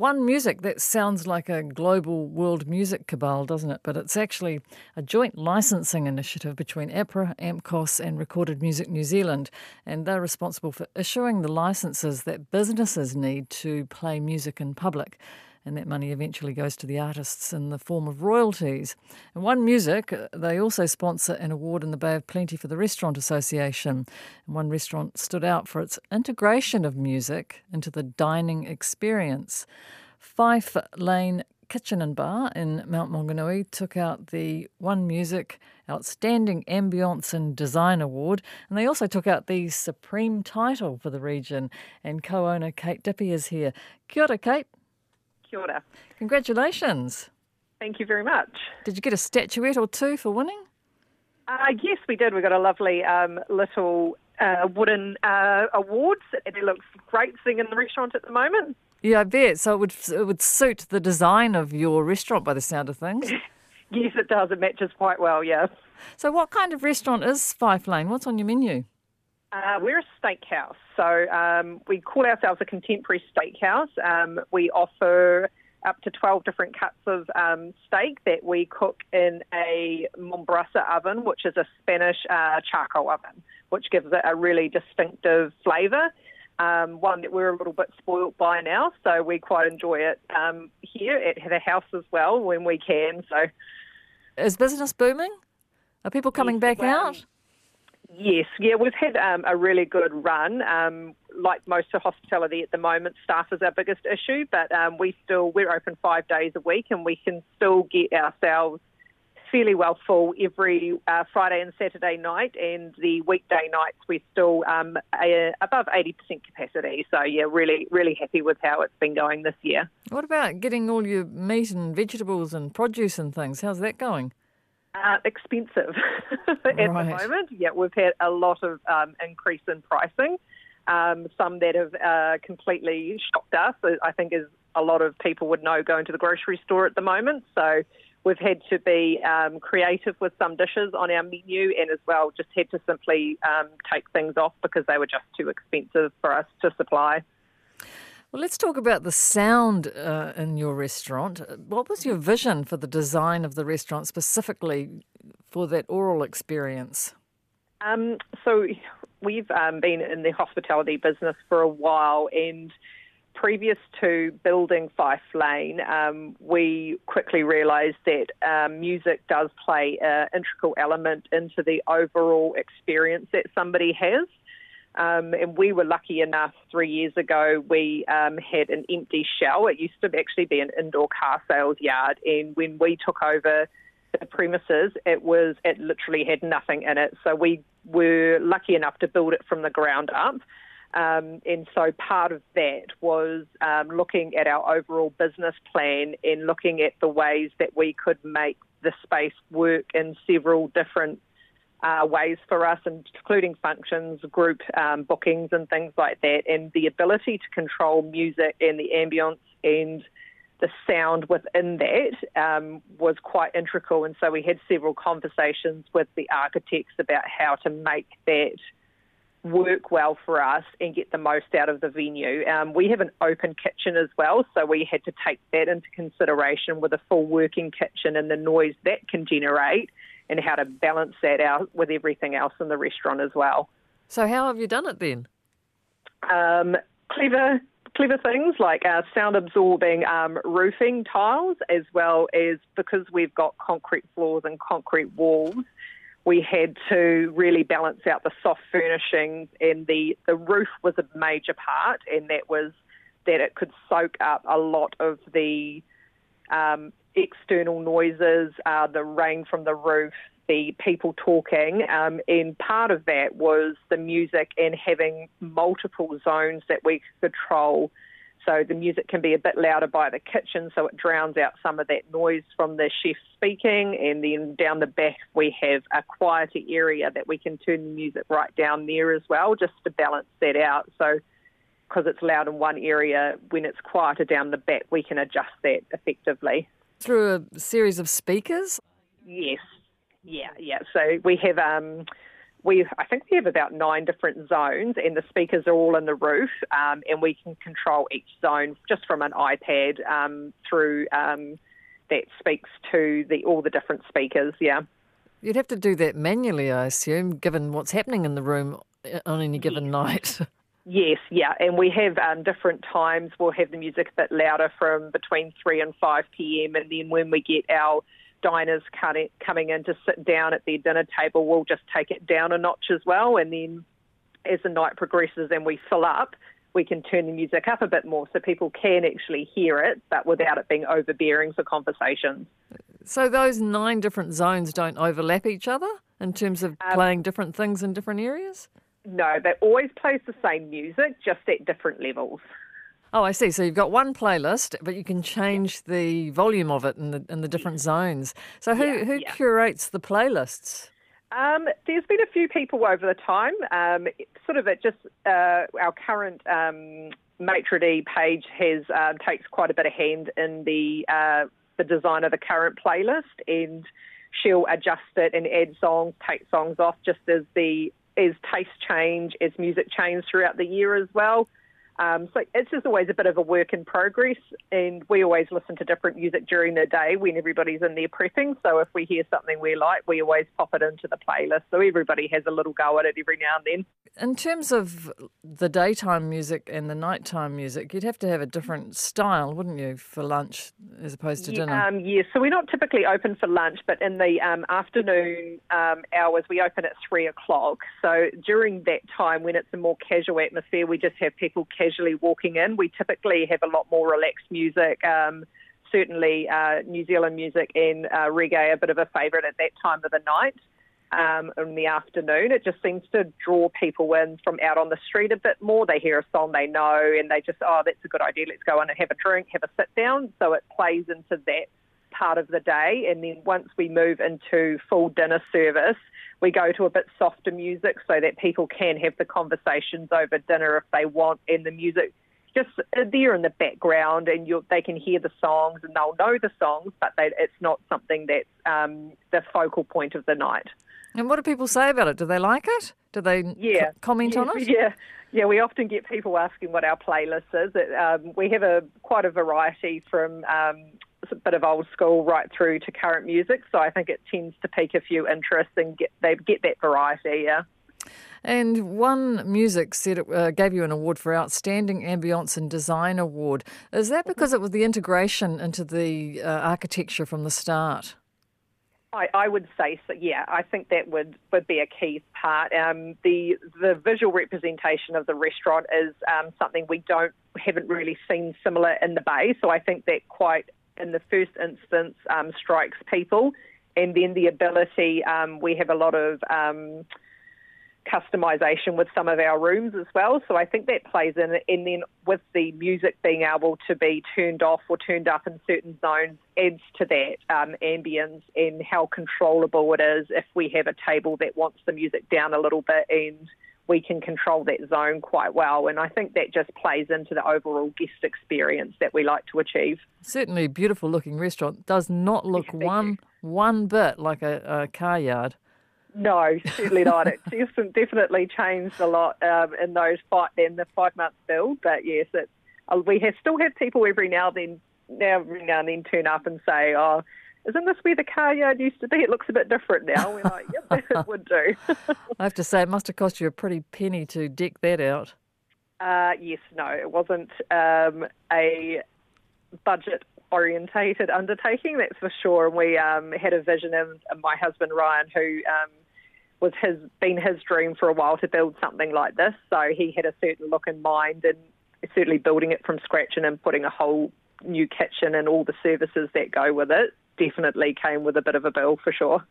One Music, that sounds like a global world music cabal, doesn't it? But it's actually a joint licensing initiative between APRA, AMCOS, and Recorded Music New Zealand. And they're responsible for issuing the licenses that businesses need to play music in public and that money eventually goes to the artists in the form of royalties. And One Music, uh, they also sponsor an award in the Bay of Plenty for the Restaurant Association. And one restaurant stood out for its integration of music into the dining experience. Fife Lane Kitchen and Bar in Mount Maunganui took out the One Music Outstanding Ambience and Design Award, and they also took out the Supreme title for the region. And co owner Kate Dippy is here. Kia ora, Kate. Kia ora. Congratulations. Thank you very much. Did you get a statuette or two for winning? Uh, yes, we did. We got a lovely um, little uh, wooden uh, awards. It looks great sitting in the restaurant at the moment. Yeah, I bet. So it would it would suit the design of your restaurant by the sound of things. yes, it does. It matches quite well. Yeah. So, what kind of restaurant is Fife Lane? What's on your menu? Uh, we're a steakhouse, so um, we call ourselves a contemporary steakhouse. Um, we offer up to 12 different cuts of um, steak that we cook in a Mibrasa oven, which is a Spanish uh, charcoal oven, which gives it a really distinctive flavour. Um, one that we're a little bit spoilt by now, so we quite enjoy it um, here at the house as well when we can. So, is business booming? Are people coming yes, back well, out? Yes, yeah, we've had um, a really good run. Um, like most of hospitality at the moment, staff is our biggest issue, but um, we still we're open five days a week, and we can still get ourselves fairly well full every uh, Friday and Saturday night, and the weekday nights we're still um, a, above eighty percent capacity. So yeah, really really happy with how it's been going this year. What about getting all your meat and vegetables and produce and things? How's that going? Uh, expensive at right. the moment. Yeah, we've had a lot of um, increase in pricing. Um, some that have uh, completely shocked us. I think as a lot of people would know going to the grocery store at the moment. So we've had to be um, creative with some dishes on our menu and as well just had to simply um, take things off because they were just too expensive for us to supply. Well, let's talk about the sound uh, in your restaurant. What was your vision for the design of the restaurant specifically for that aural experience? Um, so, we've um, been in the hospitality business for a while, and previous to building Fife Lane, um, we quickly realised that um, music does play an integral element into the overall experience that somebody has. Um, and we were lucky enough three years ago, we um, had an empty shell. It used to actually be an indoor car sales yard. And when we took over the premises, it was it literally had nothing in it. So we were lucky enough to build it from the ground up. Um, and so part of that was um, looking at our overall business plan and looking at the ways that we could make the space work in several different uh, ways for us, including functions, group um, bookings, and things like that. And the ability to control music and the ambience and the sound within that um, was quite integral. And so we had several conversations with the architects about how to make that work well for us and get the most out of the venue. Um, we have an open kitchen as well, so we had to take that into consideration with a full working kitchen and the noise that can generate and how to balance that out with everything else in the restaurant as well. So, how have you done it then? Um, clever, clever things like uh, sound absorbing um, roofing tiles, as well as because we've got concrete floors and concrete walls. We had to really balance out the soft furnishings, and the, the roof was a major part, and that was that it could soak up a lot of the um, external noises, uh, the rain from the roof, the people talking, um, and part of that was the music and having multiple zones that we control. So the music can be a bit louder by the kitchen, so it drowns out some of that noise from the chef speaking. And then down the back, we have a quieter area that we can turn the music right down there as well, just to balance that out. So because it's loud in one area, when it's quieter down the back, we can adjust that effectively through a series of speakers? Yes. Yeah, yeah. So we have um, we I think we have about nine different zones, and the speakers are all in the roof, um, and we can control each zone just from an iPad um, through um, that speaks to the all the different speakers. Yeah, you'd have to do that manually, I assume, given what's happening in the room uh, on any given yes. night. Yes, yeah, and we have um, different times. We'll have the music a bit louder from between three and five p.m., and then when we get our diners coming in to sit down at their dinner table, we'll just take it down a notch as well. And then as the night progresses and we fill up, we can turn the music up a bit more so people can actually hear it, but without it being overbearing for conversations. So those nine different zones don't overlap each other in terms of um, playing different things in different areas? No, they always plays the same music, just at different levels. Oh, I see. So you've got one playlist, but you can change the volume of it in the in the different zones. So who yeah, who yeah. curates the playlists? Um, there's been a few people over the time. Um, sort of it just uh, our current um, maitre d page has uh, takes quite a bit of hand in the uh, the design of the current playlist, and she'll adjust it and add songs, take songs off, just as the as taste change, as music change throughout the year as well. Um, so it's just always a bit of a work in progress, and we always listen to different music during the day when everybody's in there prepping. So if we hear something we like, we always pop it into the playlist. So everybody has a little go at it every now and then. In terms of the daytime music and the nighttime music, you'd have to have a different style, wouldn't you, for lunch as opposed to yeah, dinner? Um, yes, so we're not typically open for lunch, but in the um, afternoon um, hours, we open at three o'clock. So during that time, when it's a more casual atmosphere, we just have people casually walking in. We typically have a lot more relaxed music. Um, certainly, uh, New Zealand music and uh, reggae a bit of a favourite at that time of the night um, in the afternoon. It just seems to draw people in from out on the street a bit more. They hear a song they know and they just, oh, that's a good idea. Let's go in and have a drink, have a sit down. So it plays into that part of the day. And then once we move into full dinner service, we go to a bit softer music so that people can have the conversations over dinner if they want, and the music just there in the background, and they can hear the songs and they'll know the songs, but they, it's not something that's um, the focal point of the night. And what do people say about it? Do they like it? Do they yeah. comment yes, on it? Yeah, yeah. We often get people asking what our playlist is. It, um, we have a quite a variety from um, bit of old school right through to current music. So I think it tends to pique a few interests and get they get that variety. Yeah. And One Music said it uh, gave you an award for Outstanding Ambience and Design Award. Is that mm-hmm. because it was the integration into the uh, architecture from the start? I, I, would say so. Yeah, I think that would, would be a key part. Um, the the visual representation of the restaurant is um, something we don't haven't really seen similar in the bay. So I think that quite in the first instance um, strikes people, and then the ability um, we have a lot of um, customization with some of our rooms as well. So I think that plays in. And then with the music being able to be turned off or turned up in certain zones adds to that um, ambience and how controllable it is if we have a table that wants the music down a little bit and we can control that zone quite well. And I think that just plays into the overall guest experience that we like to achieve. Certainly, beautiful looking restaurant does not look yeah, one one bit like a, a car yard. No, certainly not. It's definitely changed a lot um, in those five in the five month build. But yes, it's, uh, we have still have people every now and then now every now and then turn up and say, "Oh, isn't this where the car yard used to be? It looks a bit different now." We're like, "Yep, it would do." I have to say, it must have cost you a pretty penny to deck that out. Uh, yes, no, it wasn't um, a budget orientated undertaking, that's for sure. And we um, had a vision of my husband Ryan, who um, was his been his dream for a while to build something like this. So he had a certain look in mind, and certainly building it from scratch and then putting a whole new kitchen and all the services that go with it definitely came with a bit of a bill for sure.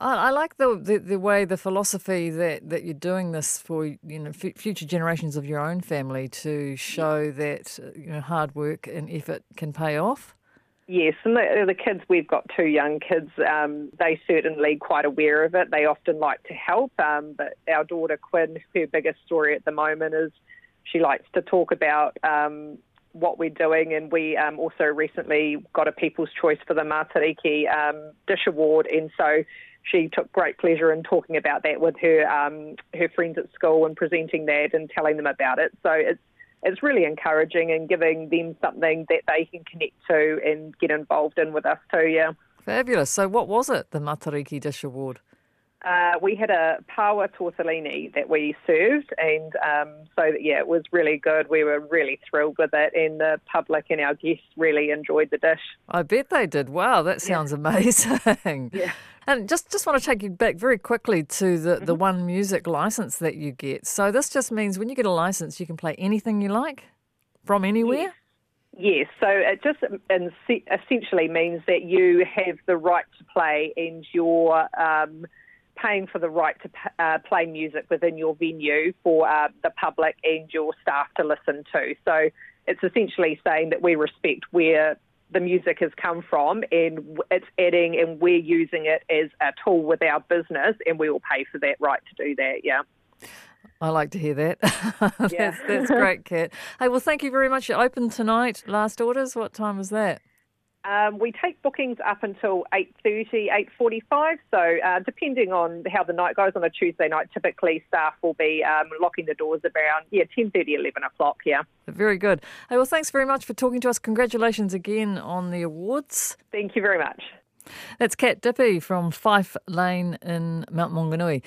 I, like the, the, the way the philosophy that that you're doing this for you know f- future generations of your own family to show that you know hard work and effort can pay off. Yes, and the, the kids, we've got two young kids, um, they certainly quite aware of it. They often like to help, um, but our daughter Quinn, her biggest story at the moment is she likes to talk about um, what we're doing, and we um, also recently got a People's Choice for the Matariki um, Dish Award, and so she took great pleasure in talking about that with her um, her friends at school and presenting that and telling them about it. So it's it's really encouraging and giving them something that they can connect to and get involved in with us too. Yeah. Fabulous. So, what was it, the Matariki Dish Award? Uh, we had a paua tortellini that we served, and um, so yeah, it was really good. We were really thrilled with it, and the public and our guests really enjoyed the dish. I bet they did. Wow, that sounds yeah. amazing. Yeah. And just, just want to take you back very quickly to the, mm-hmm. the one music license that you get. So this just means when you get a license, you can play anything you like from anywhere. Yes, so it just essentially means that you have the right to play and you're um, paying for the right to uh, play music within your venue for uh, the public and your staff to listen to. So it's essentially saying that we respect where the music has come from and it's adding and we're using it as a tool with our business and we will pay for that right to do that, yeah. I like to hear that. that's, yeah. that's great, Kat. Hey, well, thank you very much. You're open tonight. Last orders, what time is that? Um, we take bookings up until 8.30, 8.45. So uh, depending on how the night goes on a Tuesday night, typically staff will be um, locking the doors around, yeah, 10.30, 11 o'clock, yeah. Very good. Hey, well, thanks very much for talking to us. Congratulations again on the awards. Thank you very much. That's Kat Dippy from Fife Lane in Mount Maunganui.